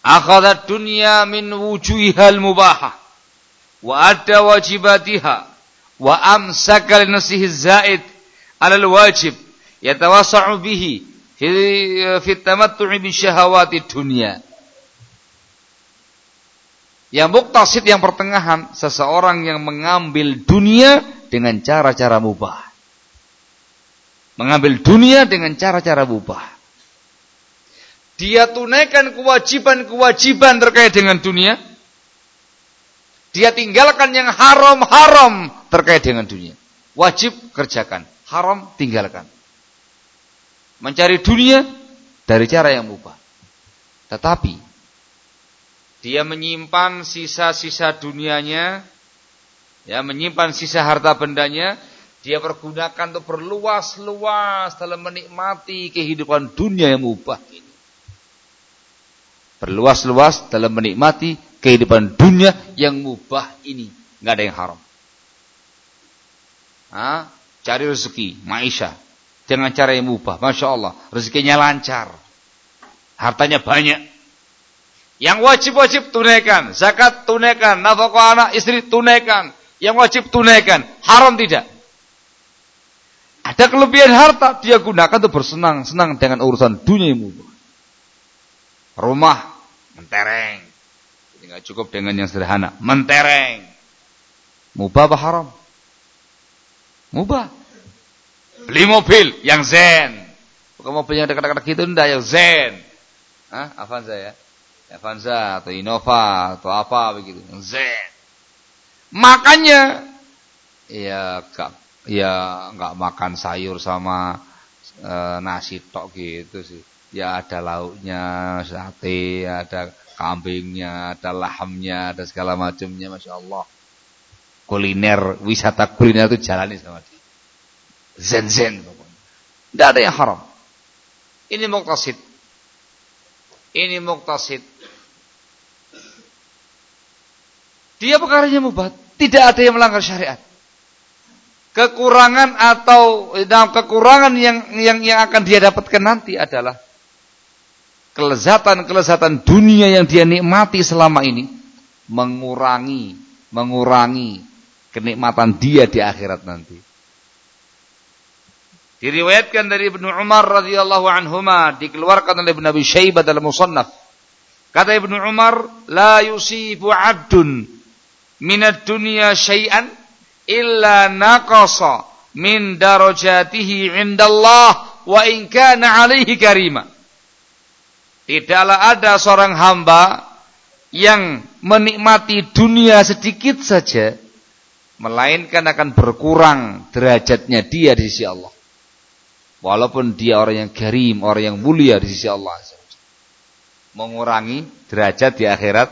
Akhadat dunya min wujuhihal mubahah wa adda wajibatiha wa amsaka li zaid 'ala al-wajib yatawassa'u bihi fi tamattu'i bi syahawati dunya. Yang muktasid yang pertengahan seseorang yang mengambil dunia dengan cara-cara mubah. Mengambil dunia dengan cara-cara mubah. Dia tunaikan kewajiban-kewajiban terkait dengan dunia. Dia tinggalkan yang haram-haram terkait dengan dunia. Wajib kerjakan, haram tinggalkan. Mencari dunia dari cara yang mubah. Tetapi dia menyimpan sisa-sisa dunianya, ya menyimpan sisa harta bendanya, dia pergunakan untuk berluas-luas dalam menikmati kehidupan dunia yang mubah ini. Berluas-luas dalam menikmati kehidupan dunia yang mubah ini, nggak ada yang haram. Hah? Cari rezeki, maisha, dengan cara yang mubah, masya Allah, rezekinya lancar, hartanya banyak, yang wajib-wajib tunaikan, zakat tunaikan, nafkah anak istri tunaikan. Yang wajib tunaikan, haram tidak. Ada kelebihan harta, dia gunakan untuk bersenang-senang dengan urusan dunia mubah. Rumah mentereng. Jadi nggak cukup dengan yang sederhana, mentereng. Mubah apa haram? Mubah. Beli mobil yang zen. Bukan mobil yang dekat-dekat gitu, enggak yang zen. Hah? Avanza ya? Avanza atau Innova atau apa begitu. Z. Makanya ya gak ya nggak makan sayur sama e, nasi tok gitu sih. Ya ada lauknya, sate, ada kambingnya, ada lahamnya, ada segala macamnya, masya Allah. Kuliner, wisata kuliner itu jalani sama dia. Zen zen pokoknya. Tidak ada yang haram. Ini muktasid. Ini muktasid. Dia perkaranya mubah, tidak ada yang melanggar syariat. Kekurangan atau dalam kekurangan yang yang yang akan dia dapatkan nanti adalah kelezatan-kelezatan dunia yang dia nikmati selama ini mengurangi mengurangi kenikmatan dia di akhirat nanti. Diriwayatkan dari Ibnu Umar radhiyallahu anhuma dikeluarkan oleh Ibnu Abi Syaibah dalam Musannaf. Kata Ibnu Umar, la yusibu 'abdun minad dunya syai'an illa naqasa min darajatihi indallah wa in kana alaihi karima. Tidaklah ada seorang hamba yang menikmati dunia sedikit saja melainkan akan berkurang derajatnya dia di sisi Allah. Walaupun dia orang yang karim, orang yang mulia di sisi Allah. Mengurangi derajat di akhirat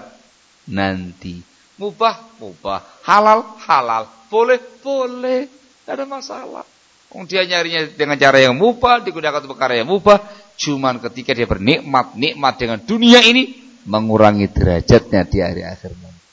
nanti. Mubah, mubah. Halal, halal. Boleh, boleh. Tidak ada masalah. Dia nyarinya dengan cara yang mubah, digunakan untuk perkara yang mubah. Cuman ketika dia bernikmat, nikmat dengan dunia ini, mengurangi derajatnya di hari akhir nanti.